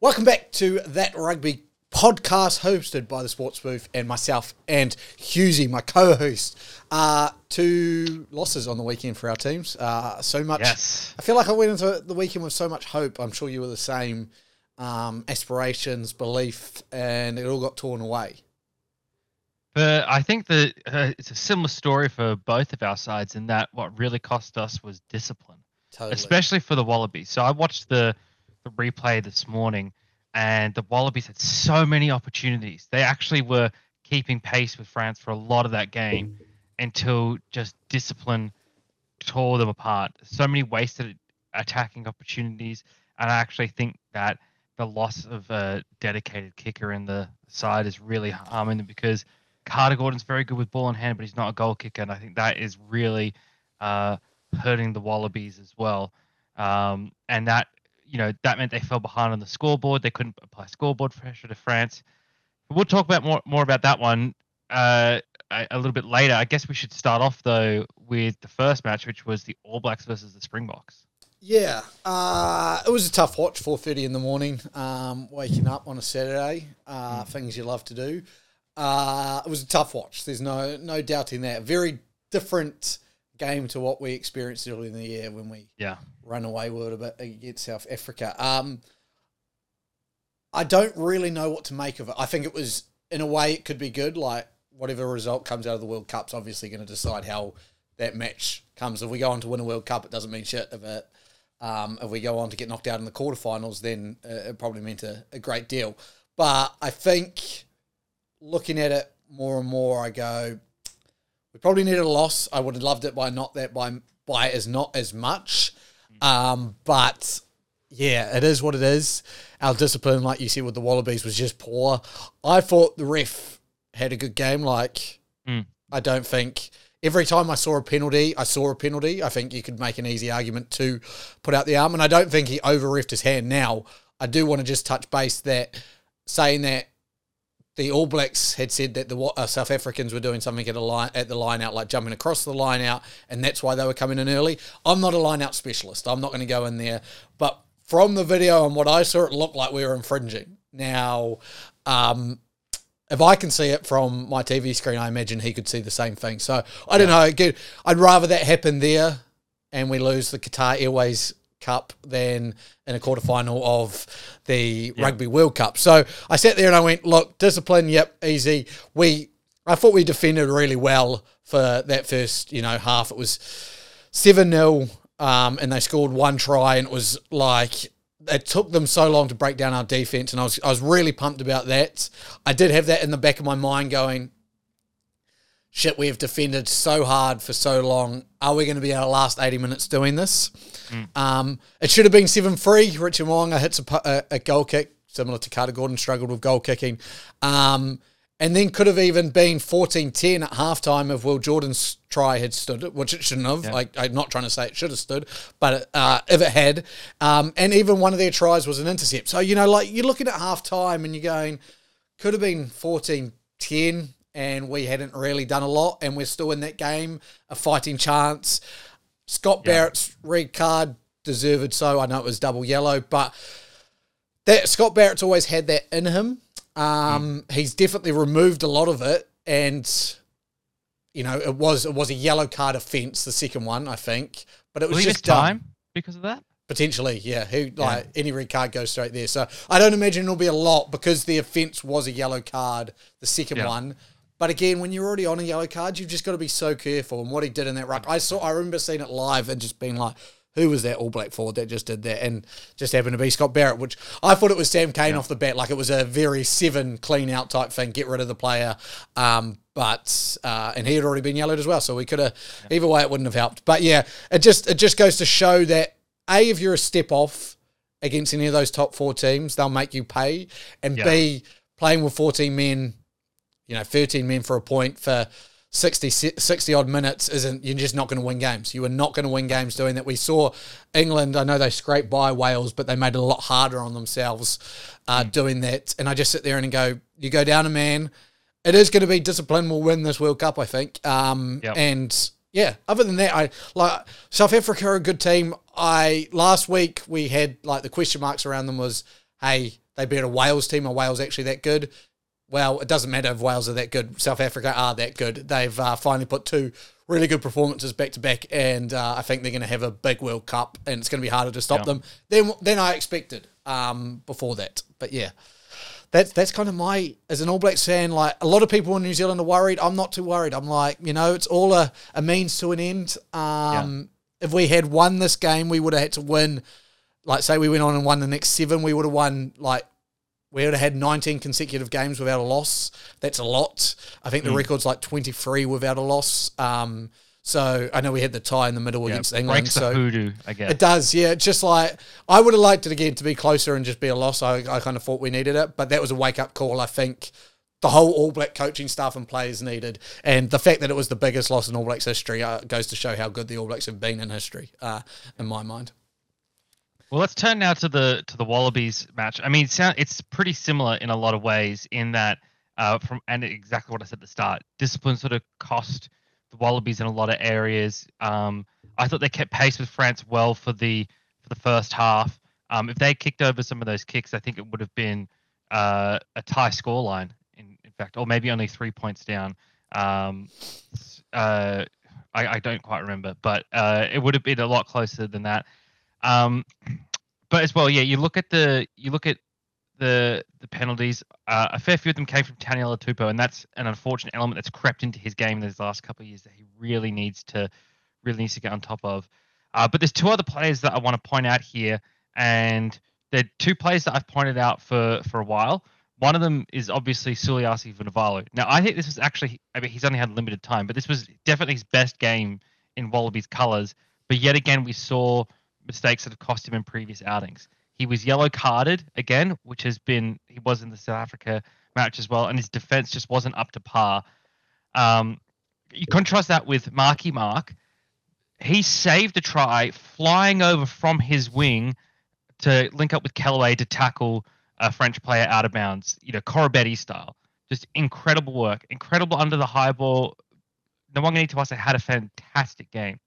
Welcome back to That Rugby podcast hosted by the Sports Booth and myself and Husey, my co-host. Uh, two losses on the weekend for our teams. Uh, so much. Yes. I feel like I went into the weekend with so much hope. I'm sure you were the same. Um, aspirations, belief, and it all got torn away. But I think that uh, it's a similar story for both of our sides in that what really cost us was discipline, Totally. especially for the Wallabies. So I watched the, the replay this morning, and the Wallabies had so many opportunities. They actually were keeping pace with France for a lot of that game until just discipline tore them apart. So many wasted attacking opportunities, and I actually think that the loss of a dedicated kicker in the side is really harming them because Carter Gordon's very good with ball in hand, but he's not a goal kicker, and I think that is really uh, hurting the Wallabies as well. Um, and that you know that meant they fell behind on the scoreboard. They couldn't apply scoreboard pressure to France. But we'll talk about more more about that one uh, a, a little bit later. I guess we should start off though with the first match, which was the All Blacks versus the Springboks. Yeah, uh, it was a tough watch. Four thirty in the morning, um, waking up on a Saturday. Uh, Things you love to do. Uh, it was a tough watch. There's no no doubting that. Very different game to what we experienced earlier in the year when we Yeah, run away with it a bit against South Africa. Um, I don't really know what to make of it. I think it was, in a way, it could be good. Like whatever result comes out of the World Cup's obviously going to decide how that match comes. If we go on to win a World Cup, it doesn't mean shit. If it, um, if we go on to get knocked out in the quarterfinals, then uh, it probably meant a, a great deal. But I think looking at it more and more, I go, we probably needed a loss. I would have loved it by not that by by as not as much. Um, but yeah, it is what it is. Our discipline, like you said with the Wallabies, was just poor. I thought the ref had a good game. Like Mm. I don't think every time I saw a penalty, I saw a penalty. I think you could make an easy argument to put out the arm, and I don't think he over refed his hand. Now I do want to just touch base that saying that the All Blacks had said that the uh, South Africans were doing something at a line at the line out, like jumping across the line out, and that's why they were coming in early. I'm not a line out specialist. I'm not going to go in there, but from the video and what I saw, it looked like we were infringing. Now, um, if I can see it from my TV screen, I imagine he could see the same thing. So I don't know. I'd rather that happen there, and we lose the Qatar Airways Cup than in a quarterfinal of the Rugby World Cup. So I sat there and I went, look, discipline, yep, easy. We, I thought we defended really well for that first, you know, half. It was seven 0 um, and they scored one try, and it was like it took them so long to break down our defense, and I was I was really pumped about that. I did have that in the back of my mind, going, "Shit, we have defended so hard for so long. Are we going to be our last eighty minutes doing this?" Um, it should have been seven three. Richard Mo'unga hits a, a, a goal kick, similar to Carter Gordon struggled with goal kicking. Um, and then could have even been 14-10 at halftime if Will Jordan's try had stood, which it shouldn't have. Like I'm not trying to say it should have stood, but uh, if it had, um, and even one of their tries was an intercept. So you know, like you're looking at halftime and you're going, could have been 14-10 and we hadn't really done a lot, and we're still in that game, a fighting chance. Scott Barrett's red card deserved so. I know it was double yellow, but that Scott Barrett's always had that in him. Um, He's definitely removed a lot of it, and you know it was it was a yellow card offence, the second one, I think, but it was Will he miss just dumb. time because of that? Potentially, yeah. Who like any red card goes straight there. So I don't imagine it'll be a lot because the offence was a yellow card, the second Yeah. one. But again, when you're already on a yellow card, you've just got to be so careful. And what he did in that ruck, I saw, I remember seeing it live and just being like, "Who was that All Black forward that just did that?" And just happened to be Scott Barrett, which I thought it was Sam Cane off the bat, like it was a very seven clean out type thing, get rid of the player. Um, but uh, and he had already been yellowed as well, so we could have either way it wouldn't have helped. But yeah, it just it just goes to show that a if you're a step off against any of those top four teams, they'll make you pay, and Yeah. b playing with 14 men you know, 13 men for a point for 60, 60 odd minutes isn't, you're just not going to win games. You are not going to win games doing that. We saw England, I know they scraped by Wales, but they made it a lot harder on themselves uh, doing that. And I just sit there and go, you go down a man. It is going to be discipline We'll win this World Cup, I think. Um, Yep. And yeah, other than that, I like South Africa are a good team. I last week we had like the question marks around them was, hey, they they beat a Wales team. Are Wales actually that good? Well, it doesn't matter if Wales are that good. South Africa are that good. They've uh, finally put two really good performances back to back, and uh, I think they're going to have a big World Cup, and it's going to be harder to stop Yeah. them than than I expected um, before that. But yeah, that's that's kind of my as an All Blacks fan. Like a lot of people in New Zealand are worried. I'm not too worried. I'm like, you know, it's all a, a means to an end. Um, If we had won this game, we would have had to win. Like, say we went on and won the next seven, we would have won like we would have had 19 consecutive games without a loss. That's a lot. I think the record's like 23 without a loss. Um, so I know we had the tie in the middle Yeah, against England. breaks the So hoodoo, I guess. it does, yeah. Just like I would have liked it again to be closer and just be a loss. I, I kind of thought we needed it, but that was a wake up call. I think the whole All Black coaching staff and players needed, and the fact that it was the biggest loss in All Blacks history uh, goes to show how good the All Blacks have been in history, uh, in my mind. Well, let's turn now to the to the Wallabies match. I mean, it sound, it's pretty similar in a lot of ways in that uh, from and exactly what I said at the start. Discipline sort of cost the Wallabies in a lot of areas. Um, I thought they kept pace with France well for the for the first half. Um, if they kicked over some of those kicks, I think it would have been uh, a tie scoreline. In, in fact, or maybe only three points down. Um, uh, I, I don't quite remember, but uh, it would have been a lot closer than that. Um, but as well, yeah, you look at the you look at the the penalties. Uh, a fair few of them came from Taniela Tupou, and that's an unfortunate element that's crept into his game in these last couple of years that he really needs to really needs to get on top of. Uh, but there's two other players that I want to point out here, and they're two players that I've pointed out for for a while. One of them is obviously Suliasi Vunivalu. Now, I think this was actually, I mean, he's only had limited time, but this was definitely his best game in Wallabies colours. But yet again, we saw mistakes that have cost him in previous outings. He was yellow carded again, which has been he was in the South Africa match as well, and his defense just wasn't up to par. Um, you contrast that with Marky Mark. He saved a try flying over from his wing to link up with Kellaway to tackle a French player out of bounds, you know, Koroibete style. Just incredible work, incredible under the high ball. Nawaqanitawase had a fantastic game.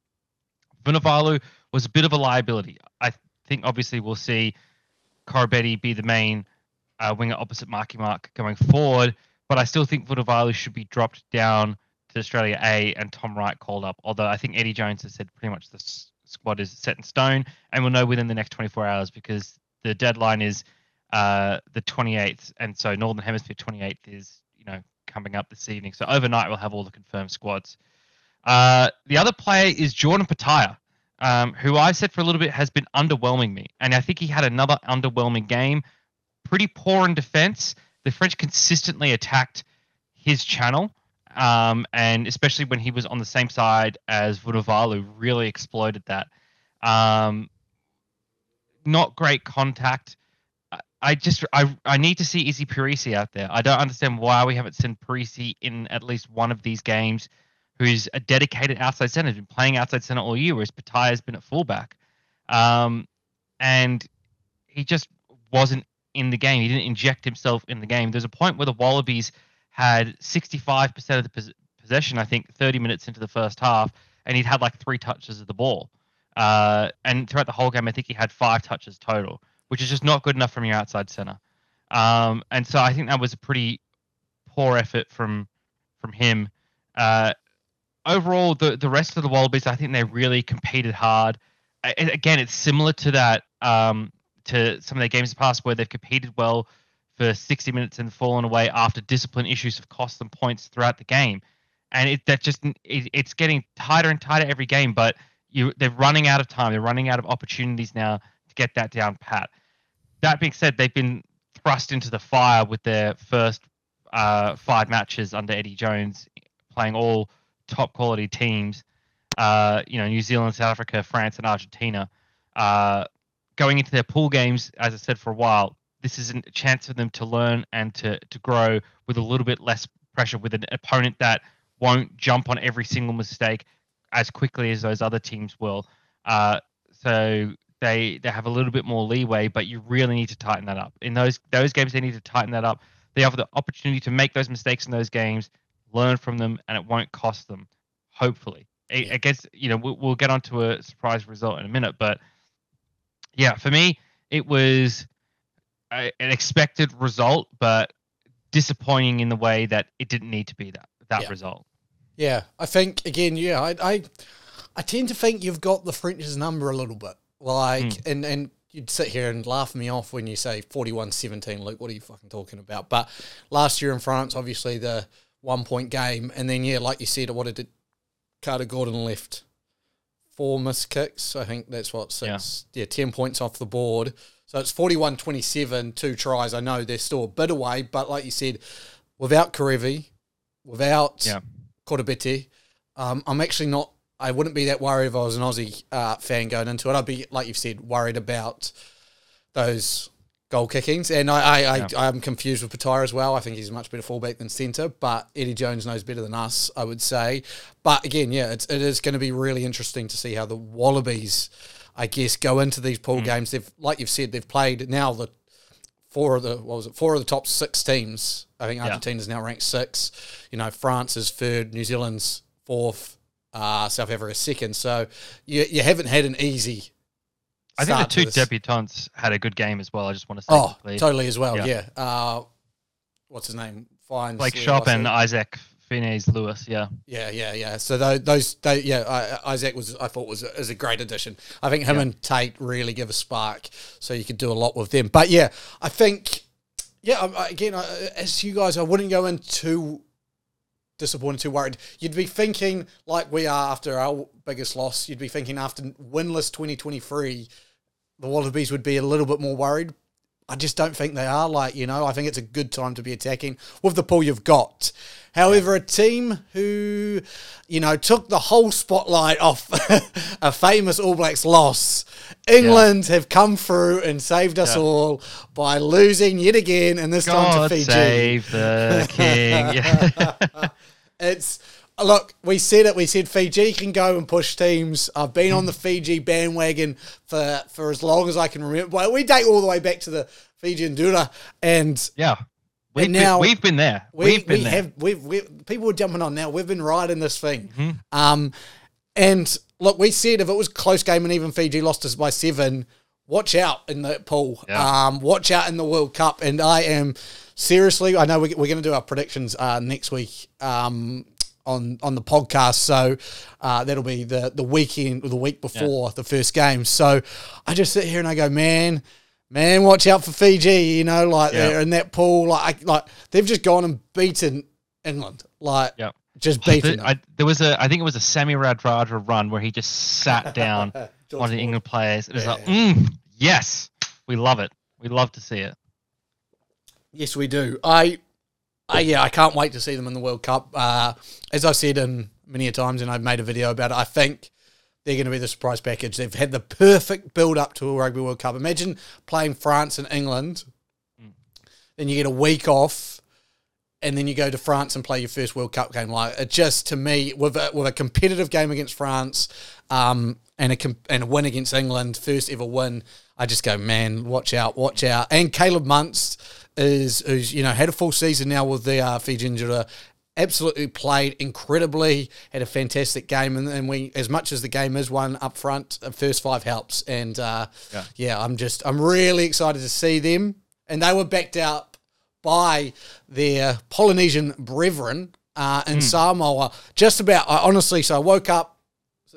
Vunivalu was a bit of a liability. I think obviously we'll see Koroibete be the main uh, winger opposite Marky Mark going forward, but I still think Vunivalu should be dropped down to Australia A and Tom Wright called up. Although I think Eddie Jones has said pretty much the s- squad is set in stone, and we'll know within the next 24 hours because the deadline is uh, the 28th, and so Northern Hemisphere 28th is you know coming up this evening. So overnight we'll have all the confirmed squads. Uh, the other player is Jordan Petaia, um, who I said for a little bit has been underwhelming me, and I think he had another underwhelming game. Pretty poor in defense. The French consistently attacked his channel, um, and especially when he was on the same side as Vunivalu, really exploited that. Um, not great contact. I- I just I, I need to see Izzy Perese out there. I don't understand why we haven't seen Perese in at least one of these games, who's a dedicated outside center, He's been playing outside center all year, whereas Petaia has been at fullback. Um, and he just wasn't in the game. He didn't inject himself in the game. There's a point where the Wallabies had 65% of the pos- possession, I think, 30 minutes into the first half, and he'd had like three touches of the ball. Uh, and throughout the whole game, I think he had five touches total, which is just not good enough from your outside center. Um, and so I think that was a pretty poor effort from from him. Uh, overall, the the rest of the Wallabies, I think they really competed hard. A- again, it's similar to that um, to some of their games past where they've competed well for 60 minutes and fallen away after discipline issues have cost them points throughout the game. And it that just it, it's getting tighter and tighter every game, but you they're running out of time. They're running out of opportunities now to get that down pat. That being said, they've been thrust into the fire with their first uh, five matches under Eddie Jones, playing all top quality teams. Uh, you know, New Zealand, South Africa, France, and Argentina. Uh, going into their pool games, as I said for a while, this is a chance for them to learn and to to grow with a little bit less pressure with an opponent that won't jump on every single mistake as quickly as those other teams will. Uh, so they they have a little bit more leeway, but you really need to tighten that up. In those those games, they need to tighten that up. They have the opportunity to make those mistakes in those games, learn from them, and it won't cost them. Hopefully, I, I guess you know we'll, we'll get onto a surprise result in a minute, but yeah, for me, it was a, an expected result, but disappointing in the way that it didn't need to be that that Yeah. result. Yeah, I think again, yeah, I, I, I tend to think you've got the French's number a little bit. Like, hmm. and and you'd sit here and laugh me off when you say 41-17, Luke. What are you fucking talking about? But last year in France, obviously the one point game, and then yeah, like you said, what did Carter Gordon left? Four missed kicks. I think that's what six. Yeah, ten points off the board. So it's 41-27, two tries. I know they're still a bit away, but like you said, without Kerevi, without Yeah. Koroibete. Um, I'm actually not. I wouldn't be that worried if I was an Aussie uh, fan going into it. I'd be, like you've said, worried about those goal kickings. And I, I, I, Yeah. I'm confused with Petaia as well. I think he's a much better fullback than centre, but Eddie Jones knows better than us, I would say. But again, yeah, it's, it is going to be really interesting to see how the Wallabies, I guess, go into these pool games. They've, like you've said, they've played now the four of the what was it? Four of the top six teams. I think Yeah. Argentina's now ranked six. You know, France is third, New Zealand's fourth, uh, South Africa second. So you you haven't had an easy. I think the two this. debutants had a good game as well. I just want to say, Oh, quickly. totally as well. Yeah. Yeah. Uh, what's his name? Fine. Blake Schoupp and Isaac Finnes Lewis. Yeah, Yeah, yeah, yeah. So those, those they, yeah, I, Isaac was, I thought was a, is a great addition. I think him Yeah. and Tate really give a spark, so you could do a lot with them. But yeah, I think, yeah, again, I, as you guys, I wouldn't go in too disappointed, too worried. You'd be thinking like we are after our biggest loss. You'd be thinking after winless twenty twenty three, the Wallabies would be a little bit more worried. I just don't think they are. Like, you know, I think it's a good time to be attacking with the pool you've got. However, a team who, you know, took the whole spotlight off a famous All Blacks loss, England have come through and saved us Yeah. all by losing yet again, and this time to Fiji. save the king. It's look, we said it. We said Fiji can go and push teams. I've been on the Fiji bandwagon for for as long as I can remember. Well, we date all the way back to the Fijian Drua, and yeah. We've, And now- been, we've been there. we, We, have been we there. have we've, we people are jumping on now. We've been riding this thing. Mm-hmm. Um, and look, we said if it was a close game and even Fiji lost us by seven, watch out in the pool. Yeah. Um, watch out in the World Cup. And I am seriously, I know we, we're going to do our predictions uh, next week. Um, on, on the podcast, so uh, that'll be the the weekend or the week before the first game. So I just sit here and I go, man, man, watch out for Fiji. You know, like Yeah. they're in that pool, like I- like they've just gone and beaten England, like Yeah. just beaten. I, there was a, I think it was a Semi Radradra run where he just sat down on the Ford. England players. It was like, mm, yes, we love it. We love to see it. Yes, we do. I, Yeah, I can't wait to see them in the World Cup. Uh, as I've said in many a times, and I've made a video about it. I think they're going to be the surprise package. They've had the perfect build up to a Rugby World Cup. Imagine playing France and England, then you get a week off, and then you go to France and play your first World Cup game. Like it just to me, with a, with a competitive game against France, um, and a and a win against England, first ever win. I just go, man, watch out, watch out. And Caleb Muntz is who's you know had a full season now with the uh, Fijian Drua. Absolutely played incredibly, had a fantastic game, and, and we, as much as the game is one up front, the first five helps, and uh, Yeah. yeah, I'm just, I'm really excited to see them, and they were backed out by their Polynesian brethren uh, in Samoa. Just about, I honestly, so I woke up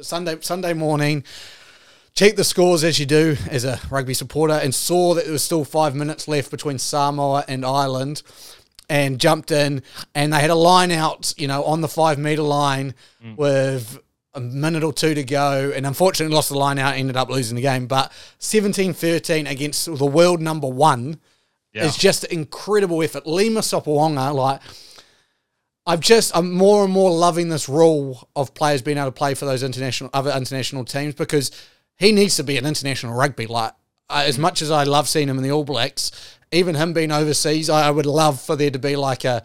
Sunday Sunday morning, checked the scores as you do as a rugby supporter, and saw that there was still five minutes left between Samoa and Ireland. And jumped in, and they had a line out, you know, on the five meter line mm. with a minute or two to go, and unfortunately lost the line out, ended up losing the game. But 17 13 against the world number one Yeah. is just an incredible effort. Lima Sopoaga, like, I've just I'm more and more loving this rule of players being able to play for those international other international teams because he needs to be an international rugby. Like uh, as much as I love seeing him in the All Blacks, even him being overseas, I, I would love for there to be like a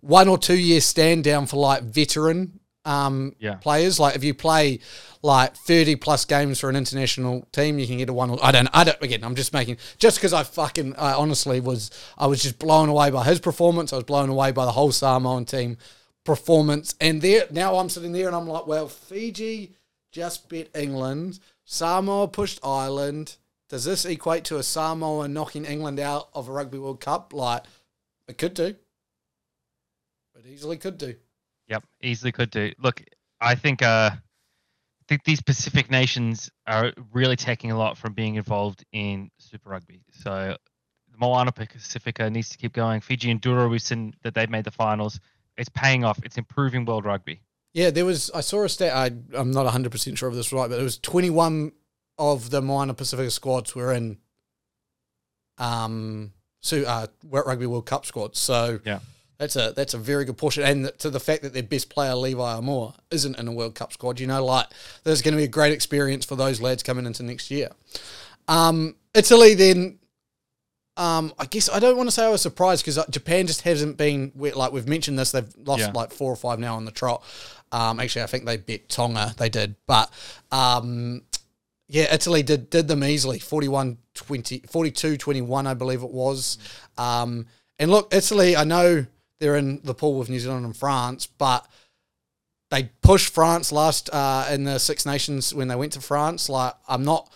one or two year stand down for like veteran um, Yeah. players. Like if you play like thirty plus games for an international team, you can get a one. Or, I don't. I don't. Again, I'm just making just because I fucking I honestly was I was just blown away by his performance. I was blown away by the whole Samoan team performance. And there now I'm sitting there and I'm like, well, Fiji just beat England. Samoa pushed Ireland. does this equate to a Samoa knocking England out of a Rugby World Cup? Like, it could do. It easily could do. Yep, easily could do. Look, I think uh, I think these Pacific nations are really taking a lot from being involved in Super Rugby. So Moana Pacifica needs to keep going. Fijian Drua, we've seen that they've made the finals. It's paying off. It's improving world rugby. Yeah, there was. I saw a stat. I, I'm not 100 percent sure of this right, but it was 21 of the Moana Pacifica squads were in um so uh Rugby World Cup squads. So Yeah. that's a that's a very good portion. And to the fact that their best player Levi Aumua isn't in a World Cup squad, you know, like there's going to be a great experience for those lads coming into next year. Um, Italy then. Um, I guess I don't want to say I was surprised because Japan just hasn't been like we've mentioned this. They've lost Yeah. like four or five now on the trot. Um, actually, I think they beat Tonga. They did, but um, yeah, Italy did did them easily 41 20, 42 21, I believe it was. Um, and look, Italy, I know they're in the pool with New Zealand and France, but they pushed France last uh, in the Six Nations when they went to France. Like, I'm not,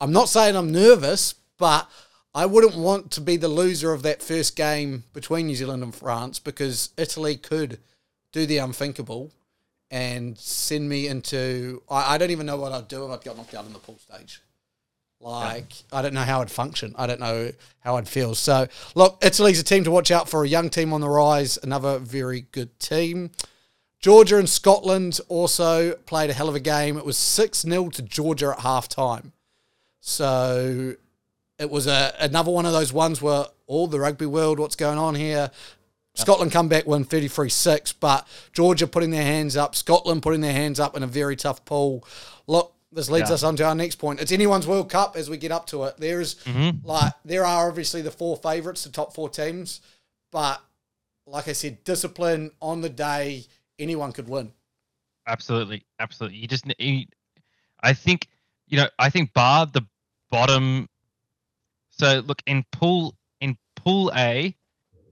I'm not saying I'm nervous, but I wouldn't want to be the loser of that first game between New Zealand and France because Italy could do the unthinkable and send me into. I, I don't even know what I'd do if I'd got knocked out in the pool stage. Like, I don't know how I'd function. I don't know how I'd feel. So, look, Italy's a team to watch out for, a young team on the rise, another very good team. Georgia and Scotland also played a hell of a game. It was 6 0 to Georgia at half time. So, it was a, another one of those ones where all the rugby world, what's going on here? Scotland come back win 33 6, but Georgia putting their hands up, Scotland putting their hands up in a very tough pool. Look, this leads Yeah. us on to our next point. It's anyone's World Cup as we get up to it. There's Mm-hmm. like, there are obviously the four favourites, the top four teams, but like I said, discipline on the day, anyone could win. Absolutely, absolutely. You just need. I think you know. I think bar the bottom. So look in pool in pool A,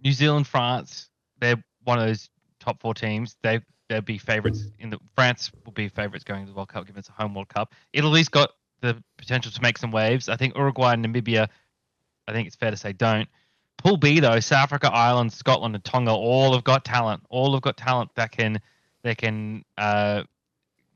New Zealand, France. They're one of those top four teams. They they'll be favourites in the France will be favourites going to the World Cup given it's a home World Cup. Italy's got the potential to make some waves. I think Uruguay and Namibia. I think it's fair to say don't. Pool B though, South Africa, Ireland, Scotland, and Tonga all have got talent. All have got talent that can that can uh,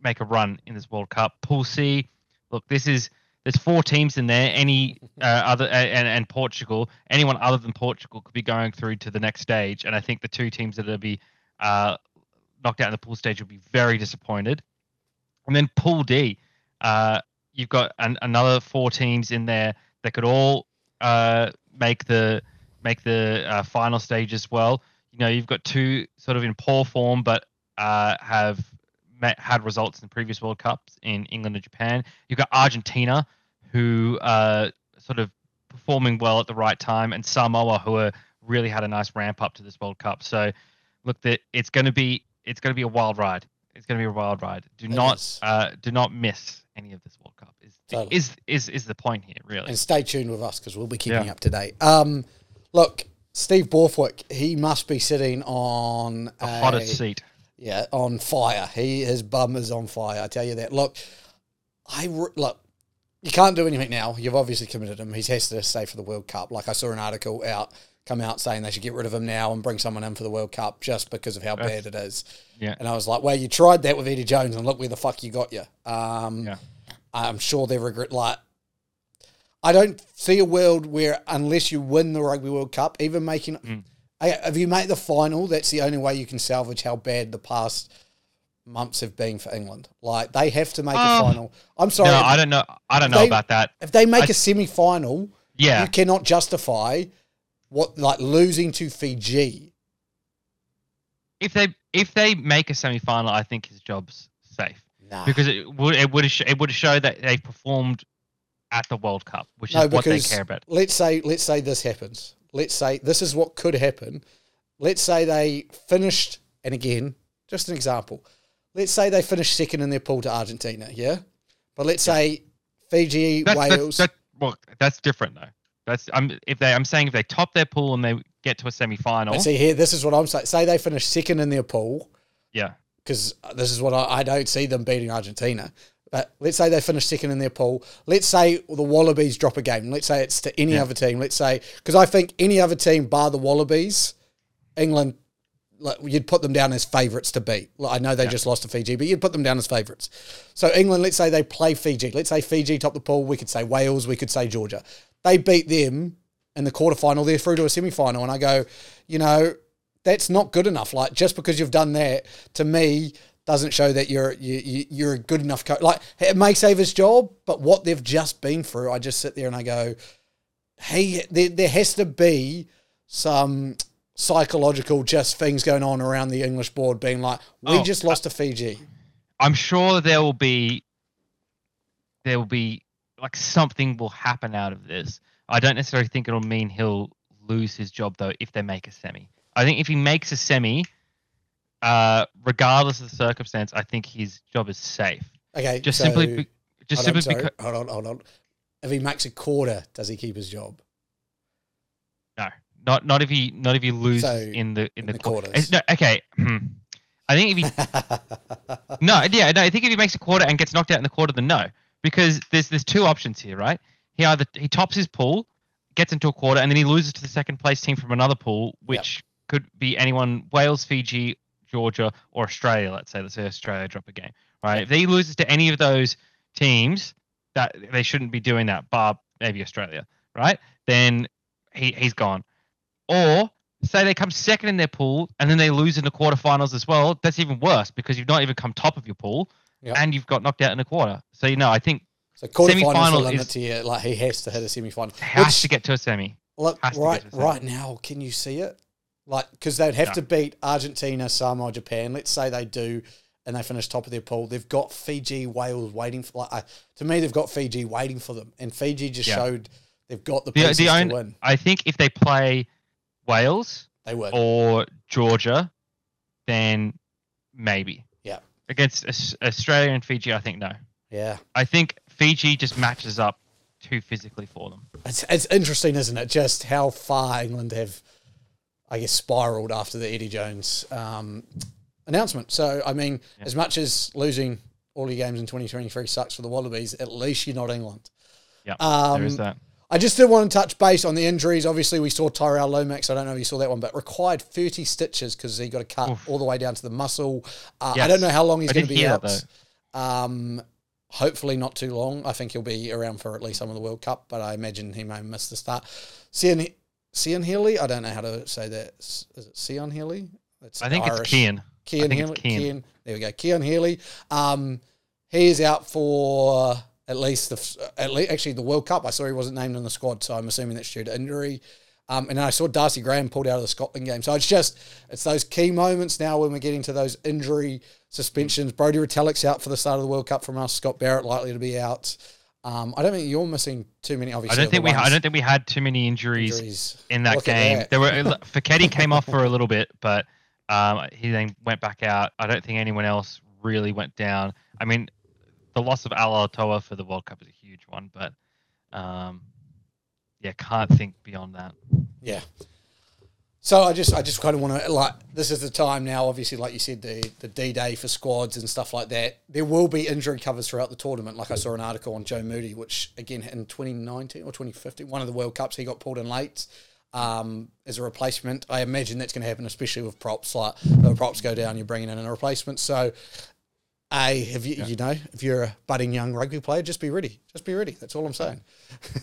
make a run in this World Cup. Pool C, look, this is there's four teams in there. Any uh, other and, and Portugal, anyone other than Portugal could be going through to the next stage. And I think the two teams that will be uh, knocked out in the pool stage will be very disappointed. And then Pool D, uh, you've got an, another four teams in there that could all uh, make the make the uh, final stage as well. You know, you've got two sort of in poor form, but uh, have had results in previous World Cups in England and Japan. You've got Argentina, who are sort of performing well at the right time, and Samoa, who are really had a nice ramp up to this World Cup. So, look, that it's going to be it's going to be a wild ride. It's going to be a wild ride. Do It not uh, do not miss any of this World Cup. Is Totally. is is is the point here really? And stay tuned with us because we'll be keeping Yeah. up to date. Um, look, Steve Borthwick, he must be sitting on The a, hottest seat. Yeah, on fire. He his bum is on fire. I tell you that. Look, I look. You can't do anything now. You've obviously committed him. He has to stay for the World Cup. Like I saw an article out come out saying they should get rid of him now and bring someone in for the World Cup just because of how That's- bad it is. Yeah. And I was like, well, you tried that with Eddie Jones and look where the fuck you got you. Um, Yeah. I'm sure they regret. Like, I don't see a world where unless you win the Rugby World Cup, even making, Mm. Hey, if you make the final, that's the only way you can salvage how bad the past months have been for England. Like they have to make a Oh. final. I'm sorry. No, if, I don't know. I don't know they- about that. if they make I- a semi-final, Yeah. you cannot justify what like losing to Fiji. if they if they make a semi final, I think his job's safe Nah. because it would it would it would show that they performed at the World Cup, which No, is what they care about. let's say let's say this happens. Let's say this is what could happen. Let's say they finished, and again, just an example. Let's say they finished second in their pool to Argentina, yeah. But let's say Fiji, That's, Wales. that, well, that's different though. That's I'm if they I'm saying if they top their pool and they get to a semi final, see here, this is what I'm saying. Say they finish second in their pool, yeah, because this is what I, I don't see them beating Argentina. But let's say they finish second in their pool. Let's say the Wallabies drop a game. Let's say it's to any other team. Let's say because I think any other team bar the Wallabies, England, like, you'd put them down as favourites to beat. Like, I know they just lost to Fiji, but you'd put them down as favourites. So England, let's say they play Fiji. Let's say Fiji top the pool. We could say Wales. We could say Georgia. They beat them in the quarterfinal. They're through to a semi-final, and I go, you know, that's not good enough. Like just because you've done that, to me, doesn't show that you're you, you- you're a good enough coach. Like it may save his job, but what they've just been through, I just sit there and I go, hey, there, there has to be some psychological just things going on around the English board, being like, we Oh, just uh, lost to Fiji. I'm sure there will be there will be like something will happen out of this. I don't necessarily think it'll mean he'll lose his job though if they make a semi. I think if he makes a semi, uh, regardless of the circumstance, I think his job is safe. Okay, Just so- simply, be, just hold on, simply sorry, because hold on, hold on. If he makes a quarter, does he keep his job? no, not not if he not if he loses So, in the in, in the, the quar- quarters. No, okay. I think if he No, yeah, no. I think if he makes a quarter and gets knocked out in the quarter, then no, because there's there's two options here, right? He either he tops his pool, gets into a quarter, and then he loses to the second place team from another pool, which could be anyone Wales, Fiji, Georgia, or Australia. Let's say let's say Australia drop a game, right? If he loses to any of those teams, that they shouldn't be doing that, bar maybe Australia, right? Then he he's gone. Or say they come second in their pool and then they lose in the quarterfinals as well. That's even worse because you've not even come top of your pool Yep. and you've got knocked out in a quarter. So you know, I think So quarterfinals Semi-final the limit is- to you. Like he has to hit a semi-final. has Which- to get to a semi. Look, Has to get right, right now, can you see it? Like, because they'd have No. to beat Argentina, Samoa, Japan. Let's say they do, and they finish top of their pool. They've got Fiji, Wales waiting for. Like, uh, to me, they've got Fiji waiting for them, and Fiji just Yeah. showed they've got the The, pieces the to only, win. I think if they play Wales They win. or Georgia, then maybe. Yeah. Against Australia and Fiji, I think no. Yeah, I think Fiji just matches up too physically for them. it's it's interesting, isn't it? Just how far England have, I guess, spiraled after the Eddie Jones um, announcement. So, I mean, Yeah. as much as losing all your games in 2023 sucks for the Wallabies, at least you're not England. Yeah, Um, there is that. I just did want to touch base on the injuries. Obviously, we saw Tyrell Lomax. I don't know if you saw that one, but required 30 stitches because he got a cut Oof. all the way down to the muscle. Uh, I don't know how long he's going to be out. um, hopefully, not too long. I think he'll be around for at least some of the World Cup, but I imagine he may miss the start. Cian, Cian Healy? I don't know how to say that. Is it Cian Healy? It's I think Irish. it's think it's Healy. Kean. Kean. There we go. Kean Healy. Um, he is out for at least the at least actually the World Cup. I saw he wasn't named in the squad, so I'm assuming that's due to injury. Um, and I saw Darcy Graham pulled out of the Scotland game. So it's just it's those key moments now when we're getting to those injury suspensions. Brody Retallick's out for the start of the World Cup from us. Scott Barrett likely to be out. Um, I don't think you're missing too many. Obviously, I don't think we. I don't think we had too many injuries injuries. in that Look game. that. There were Fiketti came off for a little bit, but um, he then went back out. I don't think anyone else really went down. I mean, the loss of Al Toa for the World Cup is a huge one, but um, yeah, can't think beyond that. Yeah. So I just I just kind of want to like this is the time now. Obviously, like you said, the the D Day for squads and stuff like that. There will be injury covers throughout the tournament. Like I saw an article on Joe Moody, which again in 2019 or 2015, one of the World Cups, he got pulled in late um, as a replacement. I imagine that's going to happen, especially with props. Like the props go down, you're bringing in a replacement. So. A, if you you know if you're a budding young rugby player, just be ready. Just be ready. That's all I'm saying.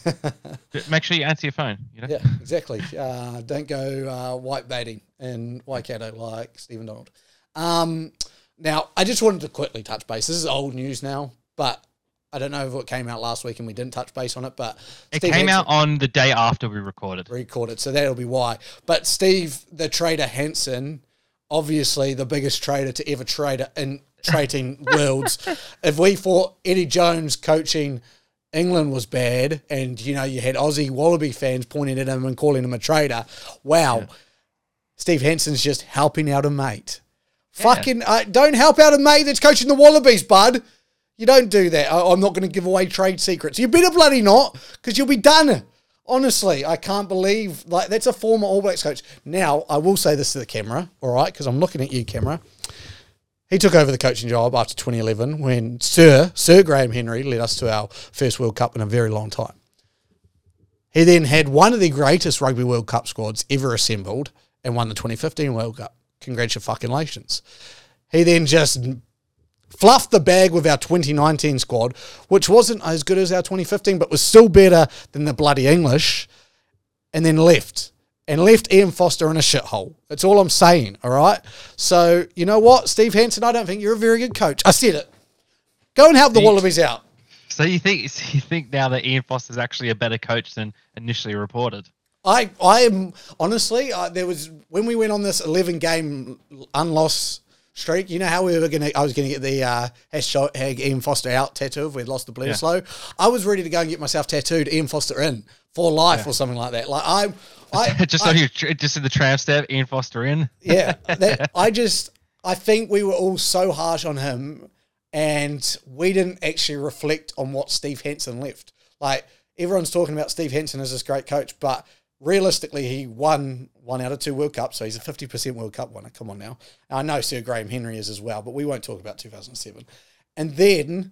Make sure you answer your phone. You know? Yeah, exactly. Uh, don't go uh, white baiting in Waikato like Stephen Donald. Um, now, I just wanted to quickly touch base. This is old news now, but I don't know if it came out last week and we didn't touch base on it. But It Steve came Hansen out on the day after we recorded. recorded, so that'll be why. But Steve, the trader Hansen, obviously the biggest trader to ever trade in trading worlds. If we thought Eddie Jones coaching England was bad, and you know you had Aussie Wallaby fans pointing at him and calling him a traitor, wow, Steve Hansen's just helping out a mate. Fucking uh, don't help out a mate that's coaching the Wallabies, bud. You don't do that. I, I'm not going to give away trade secrets. You better bloody not, because you'll be done. Honestly, I can't believe like that's a former All Blacks coach. Now I will say this to the camera, all right? Because I'm looking at you, camera. He took over the coaching job after 2011 when Sir Sir Graham Henry led us to our first World Cup in a very long time. He then had one of the greatest Rugby World Cup squads ever assembled and won the 2015 World Cup. Congratulations. He then just fluffed the bag with our 2019 squad, which wasn't as good as our 2015, but was still better than the bloody English, and then left. And left Ian Foster in a shithole. That's all I'm saying, all right? So, you know what, Steve Hansen, I don't think you're a very good coach. I said it. Go and help the Wallabies out. So you think so you think now that Ian Foster is actually a better coach than initially reported? I I am honestly I, there was when we went on this 11 game unlost streak. You know how we were gonna I was gonna get the uh, hashtag Ian Foster out tattoo if we'd lost the blue Yeah. slow. I was ready to go and get myself tattooed Ian Foster in for life or something like that. Like I I just I, on your just in the tram stamp, Ian Foster in. yeah, that, I just I think we were all so harsh on him, and we didn't actually reflect on what Steve Hansen left. Like everyone's talking about Steve Hansen as this great coach, but realistically, he won one out of two World Cups, so he's a fifty percent World Cup winner. Come on now, I know Sir Graham Henry is as well, but we won't talk about two thousand seven. And then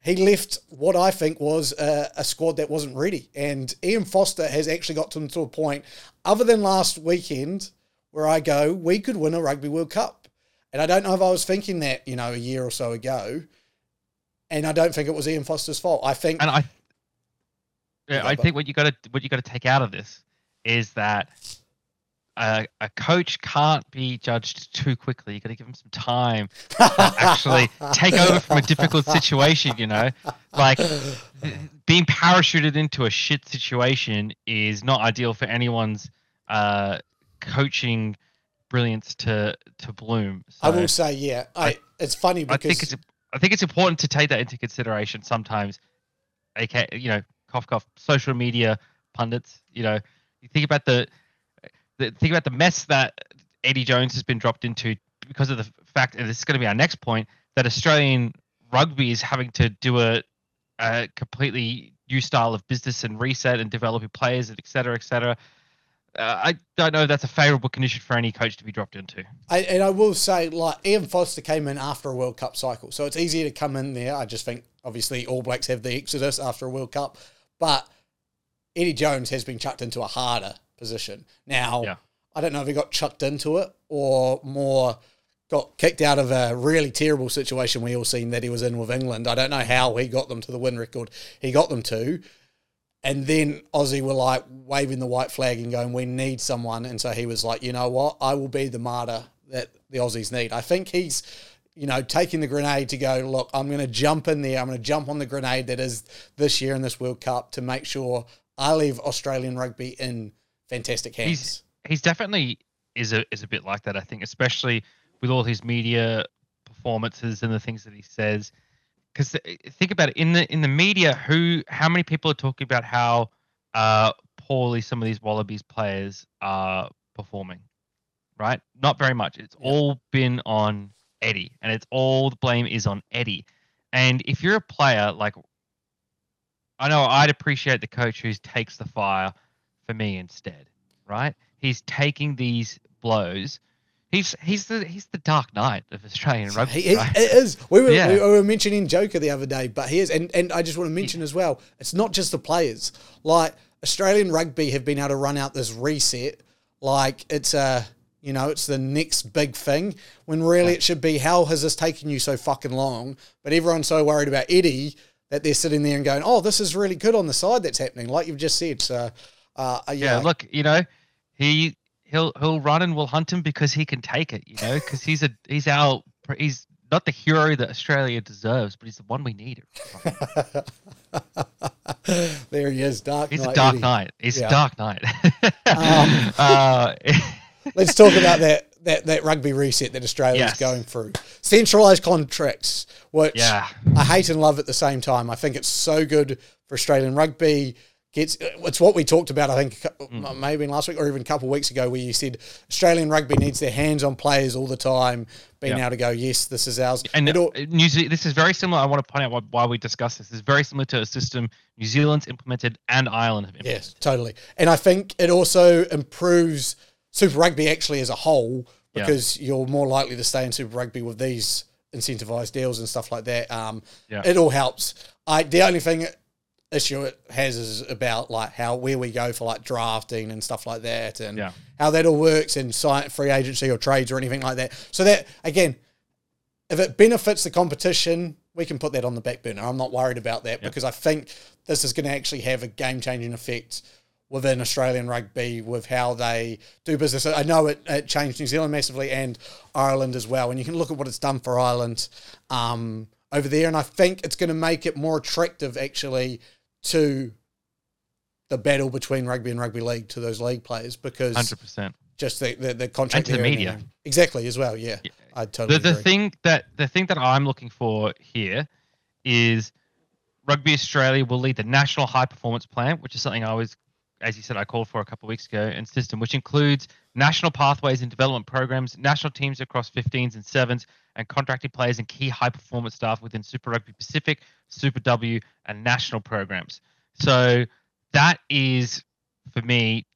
he left what I think was a, a squad that wasn't ready. And Ian Foster has actually got them to a point, other than last weekend, where I go, we could win a Rugby World Cup. And I don't know if I was thinking that, you know, a year or so ago. And I don't think it was Ian Foster's fault. I think, And I, yeah, I think what you got to what you got to take out of this is that a, a coach can't be judged too quickly. You got to give him some time to actually take over from a difficult situation. You know, like being parachuted into a shit situation is not ideal for anyone's uh, coaching brilliance to to bloom. I will say, yeah, I, I- it's funny I think it's I think it's important to take that into consideration sometimes. Okay, you know, cough cough. Social media pundits. You know, you think about the, the think about the mess that Eddie Jones has been dropped into because of the fact, and this is going to be our next point, that Australian rugby is having to do a, a completely new style of business and reset and developing players and et cetera, et cetera. Uh, I don't know if that's a favourable condition for any coach to be dropped into. I, and I will say, like Ian Foster came in after a World Cup cycle, so it's easier to come in there. I just think, obviously, All Blacks have the exodus after a World Cup, but Eddie Jones has been chucked into a harder position. Now, Yeah. I don't know if he got chucked into it or more got kicked out of a really terrible situation we all seen that he was in with England. I don't know how he got them to the win record he got them to. And then Aussie were like waving the white flag and going, "We need someone." And so he was like, "You know what? I will be the martyr that the Aussies need." I think he's, you know, taking the grenade to go. Look, I'm going to jump in there. I'm going to jump on the grenade that is this year in this World Cup to make sure I leave Australian rugby in fantastic hands. He's he's definitely is a is a bit like that. I think, especially with all his media performances and the things that he says. Because think about it in the in the media, who how many people are talking about how uh, poorly some of these Wallabies players are performing, right? Not very much. It's all been on Eddie, and it's all the blame is on Eddie. And if you're a player like, I know I'd appreciate the coach who takes the fire for me instead, right? He's taking these blows. He's he's the he's the Dark Knight of Australian rugby. He, right? It is. We were, Yeah. we were mentioning Joker the other day, but he is. And, and I just want to mention as well, it's not just the players. Like, Australian rugby have been able to run out this reset like it's a, you know, it's the next big thing when really it should be, how has this taken you so fucking long? But everyone's so worried about Eddie that they're sitting there and going, oh, this is really good on the side that's happening, like you've just said. So, uh, yeah. yeah, look, you know, he he'll he'll run and we'll hunt him because he can take it, you know, because he's a he's our he's not the hero that Australia deserves, but he's the one we need. there he is, Dark He's Knight a dark Eddie. knight. He's Yeah. a dark knight. Um, uh, Let's talk about that, that that rugby reset that Australia is Yes. going through. Centralised contracts, which yeah, I hate and love at the same time. I think it's so good for Australian rugby. Gets it's what we talked about. I think Mm. maybe last week or even a couple of weeks ago, where you said Australian rugby needs their hands on players all the time, being Yeah. able to go, yes, this is ours. and all- uh, New Zealand. This is very similar. I want to point out why, why we discuss this. This is very similar to a system New Zealand's implemented and Ireland have implemented. Yes, totally. And I think it also improves Super Rugby actually as a whole Yeah. because you're more likely to stay in Super Rugby with these incentivized deals and stuff like that. Um, Yeah. It all helps. I the only thing issue it has is about like how where we go for like drafting and stuff like that, and Yeah. how that all works in free agency or trades or anything like that. So that again, if it benefits the competition, we can put that on the back burner. I'm not worried about that because I think this is going to actually have a game changing effect within Australian rugby with how they do business. I know it, it changed New Zealand massively and Ireland as well. And you can look at what it's done for Ireland um, over there. And I think it's going to make it more attractive actually to the battle between rugby and rugby league to those league players because Hundred percent. just the, the, the contract And to the media. everything. Exactly, as well. Yeah. Yeah. I totally The the agree. thing that the thing that I'm looking for here is Rugby Australia will lead the national high performance plan, which is something I was, as you said, I called for a couple of weeks ago, and system, which includes national pathways and development programs, national teams across 15s and sevens, and contracted players and key high performance staff within Super Rugby Pacific, Super W, and national programs. So that is for me,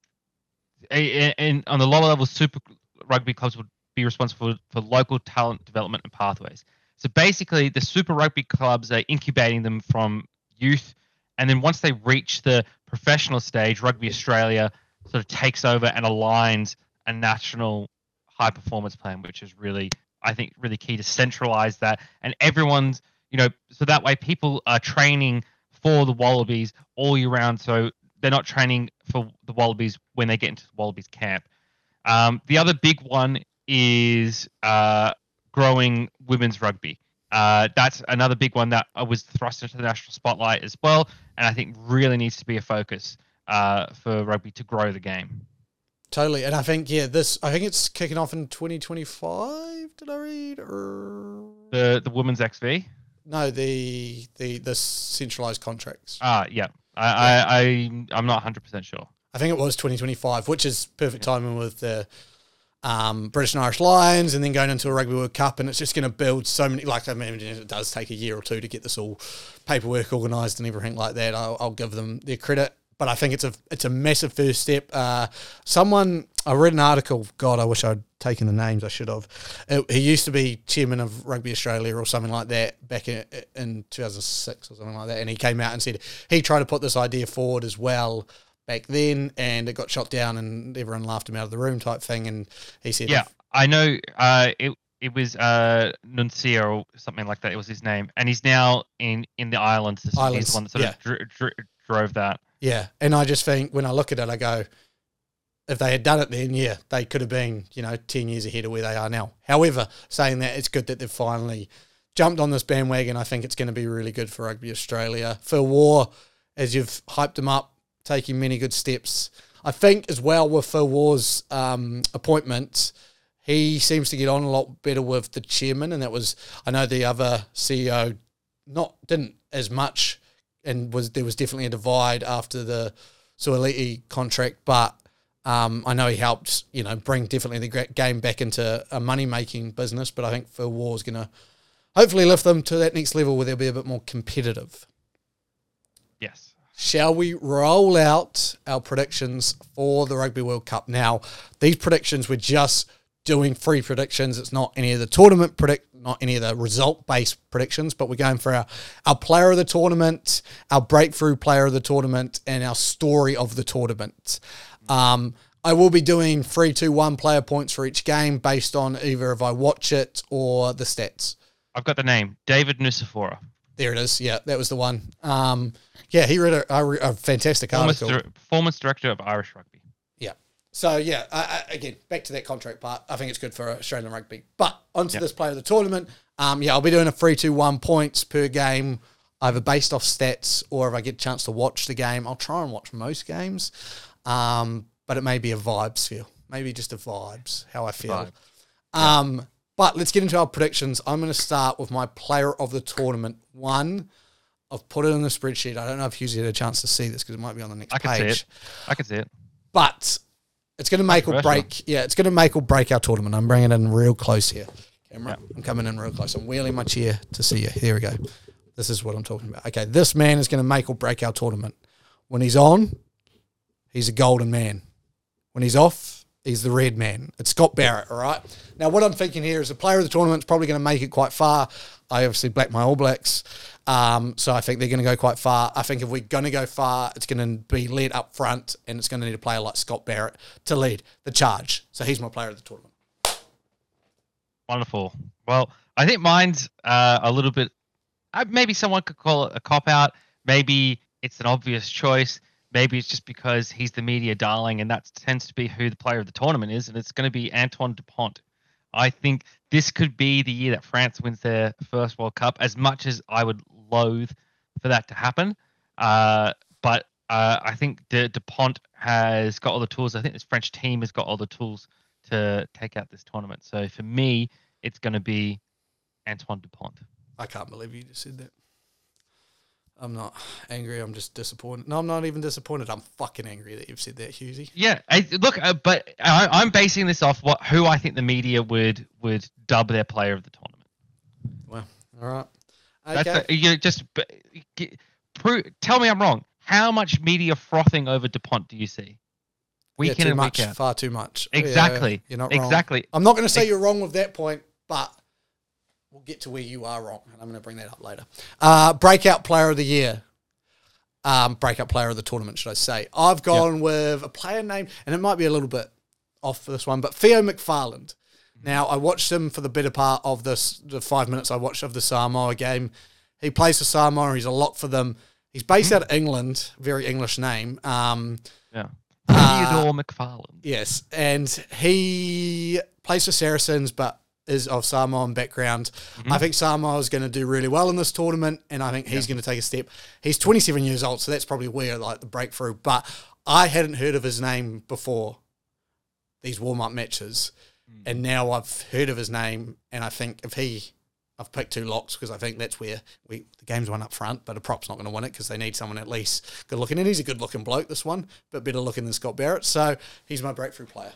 and on the lower level, Super Rugby clubs would be responsible for local talent development and pathways. So basically, the Super Rugby clubs are incubating them from youth, and then once they reach the professional stage, Rugby Australia sort of takes over and aligns a national high performance plan, which is really, I think, really key to centralize that, and everyone's, you know, so that way people are training for the Wallabies all year round. So they're not training for the Wallabies when they get into the Wallabies camp. Um, the other big one is uh, growing women's rugby. Uh, that's another big one that uh, was thrust into the national spotlight as well, and I think really needs to be a focus uh, for rugby to grow the game. Totally. And I think, yeah, this, I think it's kicking off in 2025, did I read? Or The the women's XV. no, the, the, the centralized contracts. Ah, yeah. I, I, I I'm not 100 percent sure. I think it was 2025, which is perfect timing with the um, British and Irish Lions and then going into a Rugby World Cup. And it's just going to build so many, like, I mean, it does take a year or two to get this all paperwork organised and everything like that. I'll, I'll give them their credit. But I think it's a it's a massive first step. Uh, someone I read an article. God, I wish I'd taken the names. I should have. Uh, he used to be chairman of Rugby Australia or something like that back in, in 2006 or something like that. And he came out and said he tried to put this idea forward as well back then, and it got shot down, and everyone laughed him out of the room, type thing. And he said, Yeah, I know. Uh, it it was uh Nuncio or something like that. It was his name, and he's now in in the islands. This- Islands, He's the one that sort of dr- dr- drove that. Yeah, and I just think when I look at it, I go, if they had done it then, yeah, they could have been, you know, 10 years ahead of where they are now. However, saying that, it's good that they've finally jumped on this bandwagon. I think it's going to be really good for Rugby Australia. For Waugh, as you've hyped him up, taking many good steps. I think as well with Phil Waugh's um, appointment, he seems to get on a lot better with the chairman, and that was I know the other CEO not didn't as much, and was there was definitely a divide after the Suaalii contract, but um, I know he helped you know bring definitely the game back into a money making business, but I think Phil Waugh's going to hopefully lift them to that next level where they'll be a bit more competitive. Yes. Shall we roll out our predictions for the Rugby World Cup? Now, these predictions we're just doing free predictions. It's not any of the tournament predict, not any of the result based predictions, but we're going for our, our player of the tournament, our breakthrough player of the tournament, and our story of the tournament. Um, I will be doing three, two, one player points for each game based on either if I watch it or the stats. I've got the name David Nucifora, There it is. Yeah, that was the one. Um, yeah, he read a, a, a fantastic performance, article. performance director of Irish Rugby. Yeah. So yeah, I, I, again, back to that contract part. I think it's good for Australian rugby. But onto Yep. this player of the tournament. Um, yeah, I'll be doing a three, two, one points per game, either based off stats or if I get a chance to watch the game. I'll try and watch most games, um, but it may be a vibes feel, maybe just a vibes how I feel. Um, but let's get into our predictions. I'm going to start with my player of the tournament one. I've put it in the spreadsheet. I don't know if Hughes had a chance to see this because it might be on the next I can see it. I can see it. but it's going to make or break. Yeah, it's going to make or break our tournament. I'm bringing it in real close here. Camera, I'm coming in real close. I'm wheeling my chair to see you. Here we go. This is what I'm talking about. Okay, this man is going to make or break our tournament. When he's on, he's a golden man. When he's off, He's the red man. It's Scott Barrett, all right? Now, what I'm thinking here is a player of the tournament's probably going to make it quite far. I obviously black my All Blacks. Um, so I think they're going to go quite far. I think if we're going to go far, it's going to be led up front and it's going to need a player like Scott Barrett to lead the charge. So he's my player of the tournament. Wonderful. Well, I think mine's uh, a little bit. Uh, maybe someone could call it a cop out. Maybe it's an obvious choice. Maybe it's just because he's the media darling, and that tends to be who the player of the tournament is, and it's going to be Antoine Dupont. I think this could be the year that France wins their first World Cup. As much as I would loathe for that to happen, uh, but uh, I think De- Dupont has got all the tools. I think this French team has got all the tools to take out this tournament. So for me, it's going to be Antoine Dupont. I can't believe you just said that. I'm not angry. I'm just disappointed. No, I'm not even disappointed. I'm fucking angry that you've said that, Hughesy. Yeah, I, look, uh, but I, I'm basing this off what who I think the media would would dub their player of the tournament. Well, all right. That's Okay. a, you just b- g- prove, tell me I'm wrong. How much media frothing over Dupont do you see? Week yeah, in and much, week out. far too much. Yeah, Exactly. you're not wrong. Exactly. I'm not going to say you're wrong with that point, but we'll get to where you are wrong, and I'm going to bring that up later. Uh, breakout player of the year. Um, breakout player of the tournament, should I say? I've gone with a player name, and it might be a little bit off for this one, but Theo McFarland. Now, I watched him for the better part of this, the five minutes I watched of the Samoa game. He plays for Samoa. He's a lock for them. He's based out of England, very English name. Um, Yeah. Uh, Theodore McFarland. Yes, and he plays for Saracens, but is of Samoan background. Mm-hmm. I think Samoa is going to do really well in this tournament, and I think he's going to take a step. He's 27 years old, so that's probably where like the breakthrough. But I hadn't heard of his name before these warm up matches, mm. and now I've heard of his name, and I think if he, I've picked two locks because I think that's where we the game's one up front, but a prop's not going to win it because they need someone at least good looking, and he's a good looking bloke. This one, but better looking than Scott Barrett, so he's my breakthrough player.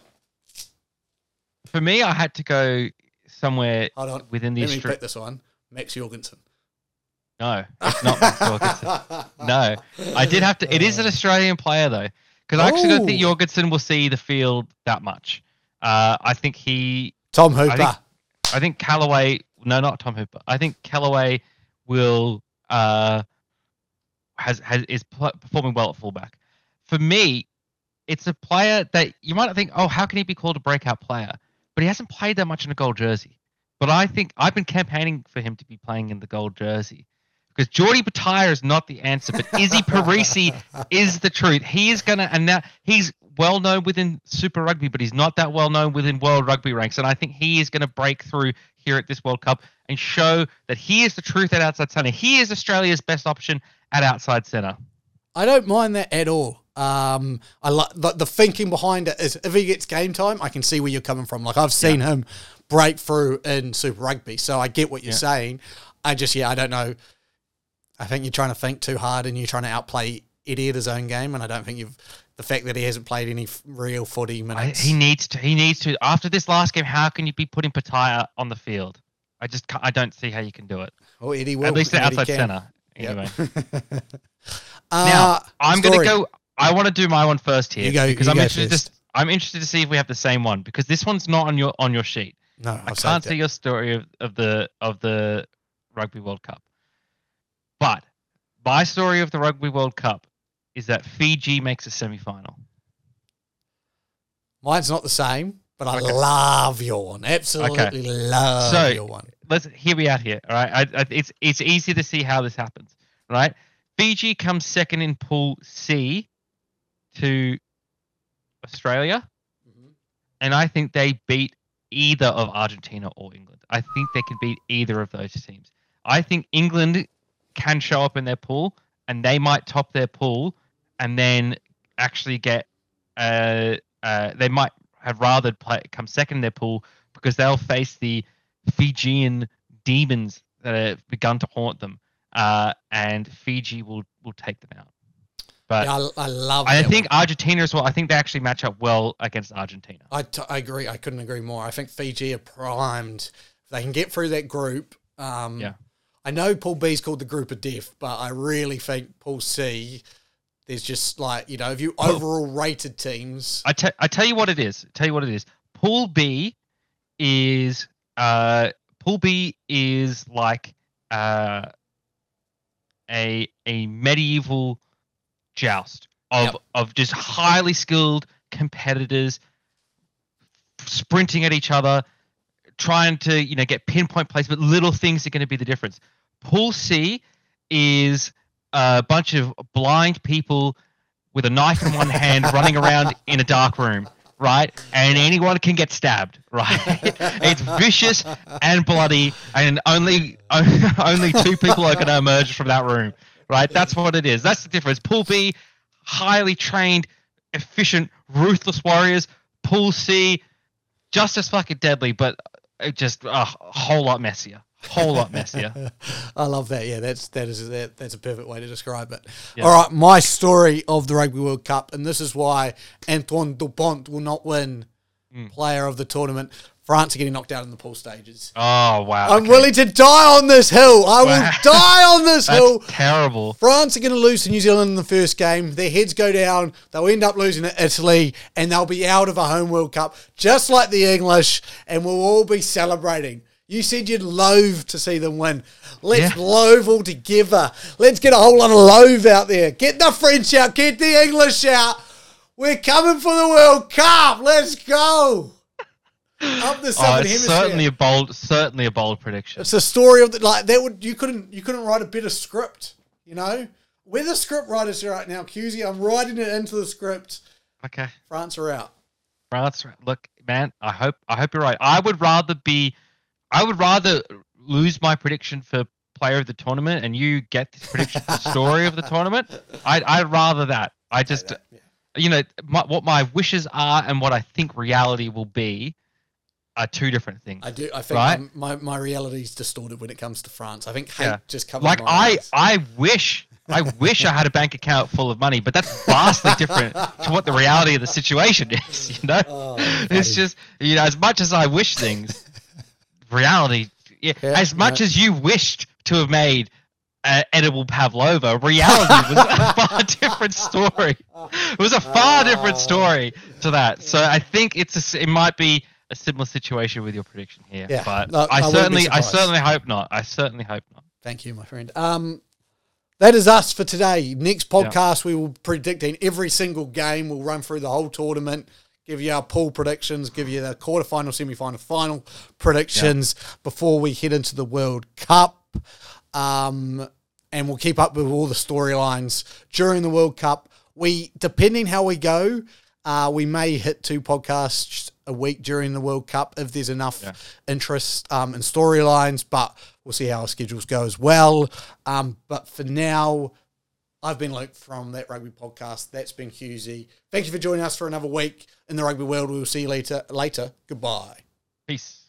For me, I had to go somewhere Hold on. within the Let me Austra- pick this one. Max Jorgensen. No, it's not. Max Jorgensen. No, I did have to. It is an Australian player though, because I actually don't think Oh. Jorgensen will see the field that much. Uh, I think he. Tom Hooper. think- I think Kellaway. No, not Tom Hooper. I think Kellaway will uh, has has is pl- performing well at fullback. For me, it's a player that you might not think, oh, how can he be called a breakout player? But he hasn't played that much in a gold jersey. But I think I've been campaigning for him to be playing in the gold jersey because Geordie Batire is not the answer, but Izzy Perese is the truth. He is gonna, and now he's well known within Super Rugby, but he's not that well known within World Rugby ranks. And I think he is gonna break through here at this World Cup and show that he is the truth at outside centre. He is Australia's best option at outside centre. I don't mind that at all. Um, I like the, the thinking behind it is if he gets game time, I can see where you're coming from. Like I've seen him break through in Super Rugby, so I get what you're Yeah. saying. I just yeah, I don't know. I think you're trying to think too hard and you're trying to outplay Eddie at his own game, and I don't think you've the fact that he hasn't played any f- real footy I, minutes. he needs to. He needs to. After this last game, how can you be putting Petaia on the field? I just I don't see how you can do it. oh, Eddie will At least Eddie outside centre. Yep. Anyway. uh, Now, I'm going to go. I want to do my one first here You go- because you I'm go interested. first. To, I'm interested to see if we have the same one because this one's not on your on your sheet. No, I I've can't see your story of, of the of the Rugby World Cup. But my story of the Rugby World Cup is that Fiji makes a semi-final. Mine's not the same, but I Okay. love your one. Absolutely love So- your one. let's hear me out here. All right, I, I, it's it's easy to see how this happens. Right, Fiji comes second in Pool C to Australia, and I think they beat either of Argentina or England. I think they can beat either of those teams. I think England can show up in their pool, and they might top their pool, and then actually get. Uh, uh, they might have rather play, come second in their pool because they'll face the Fijian demons that have begun to haunt them, uh, and Fiji will will take them out. But Yeah, I, I love. I think one. Argentina as well. I think they actually match up well against Argentina. I, t- I agree. I couldn't agree more. I think Fiji are primed. If they can get through that group. Um, Yeah. I know Pool B is called the group of death, but I really think Pool C, There's just like you know, if you overall rated teams, I te- I tell you what it is. Tell you what it is. Pool B is uh Pool B is like uh a a medieval joust of Yep. of just highly skilled competitors sprinting at each other, trying to you know get pinpoint plays, but little things are going to be the difference. Pool C is a bunch of blind people with a knife in one hand running around in a dark room, right? And anyone can get stabbed, right? it's vicious and bloody, and only only two people are going to emerge from that room, right? That's what it is. That's the difference. Pool B, highly trained, efficient, ruthless warriors. Pool C, just as fucking deadly, but uh, just a whole lot messier. Whole lot messier. I love that. Yeah, that's that is that, that's a perfect way to describe it. Yeah. All right, my story of the Rugby World Cup, and this is why Antoine Dupont will not win Mm. Player of the Tournament. France are getting knocked out in the pool stages. Oh wow. I'm okay. willing to die on this hill. I will die on this hill. Terrible. France are going to lose to New Zealand in the first game. Their heads go down. They'll end up losing to Italy, and they'll be out of a home World Cup, just like the English, and we'll all be celebrating. You said you'd loathe to see them win. Let's Yeah. loathe all together. Let's get a whole lot of loathe out there. Get the French out. Get the English out. We're coming for the World Cup. Let's go. Up the Oh, it's hemisphere. certainly a bold, certainly a bold prediction. It's a story of the like that would you couldn't you couldn't write a better script, you know? We're the script writers are right now, Hughesy. I'm writing it into the script. Okay, France are out. France. Look, man, I hope I hope you're right. I would rather be, I would rather lose my prediction for player of the tournament and you get this prediction for story of the tournament. I'd I'd rather that. I just, Yeah. you know, my, what my wishes are and what I think reality will be are two different things. I do I think Right? I'm- my reality is distorted when it comes to France. I think hate Yeah. just covers like my I, eyes. I wish, I wish I had a bank account full of money, but that's vastly different to what the reality of the situation is. You know, Oh, it's just you know, as much as I wish things, reality, yeah, Yeah, as much yeah. as you wished to have made uh, edible pavlova, reality was a far different story. It was a far different Oh. story to that. So I think it's a, it might be a similar situation with your prediction here, Yeah, but no, I I certainly, I certainly hope not. I certainly hope not. Thank you, my friend. Um, that is us for today. Next podcast, we will be predicting every single game. We'll run through the whole tournament, give you our pool predictions, give you the quarterfinal, semi-final, final predictions before we head into the World Cup. Um, and we'll keep up with all the storylines during the World Cup. We, depending how we go, uh, we may hit two podcasts a week during the World Cup if there's enough Yeah. interest um, in storylines, but we'll see how our schedules go as well. Um, but for now, I've been Luke from that rugby podcast. That's been Hughesy. Thank you for joining us for another week in the rugby world. We will see you later. Later. Goodbye. Peace.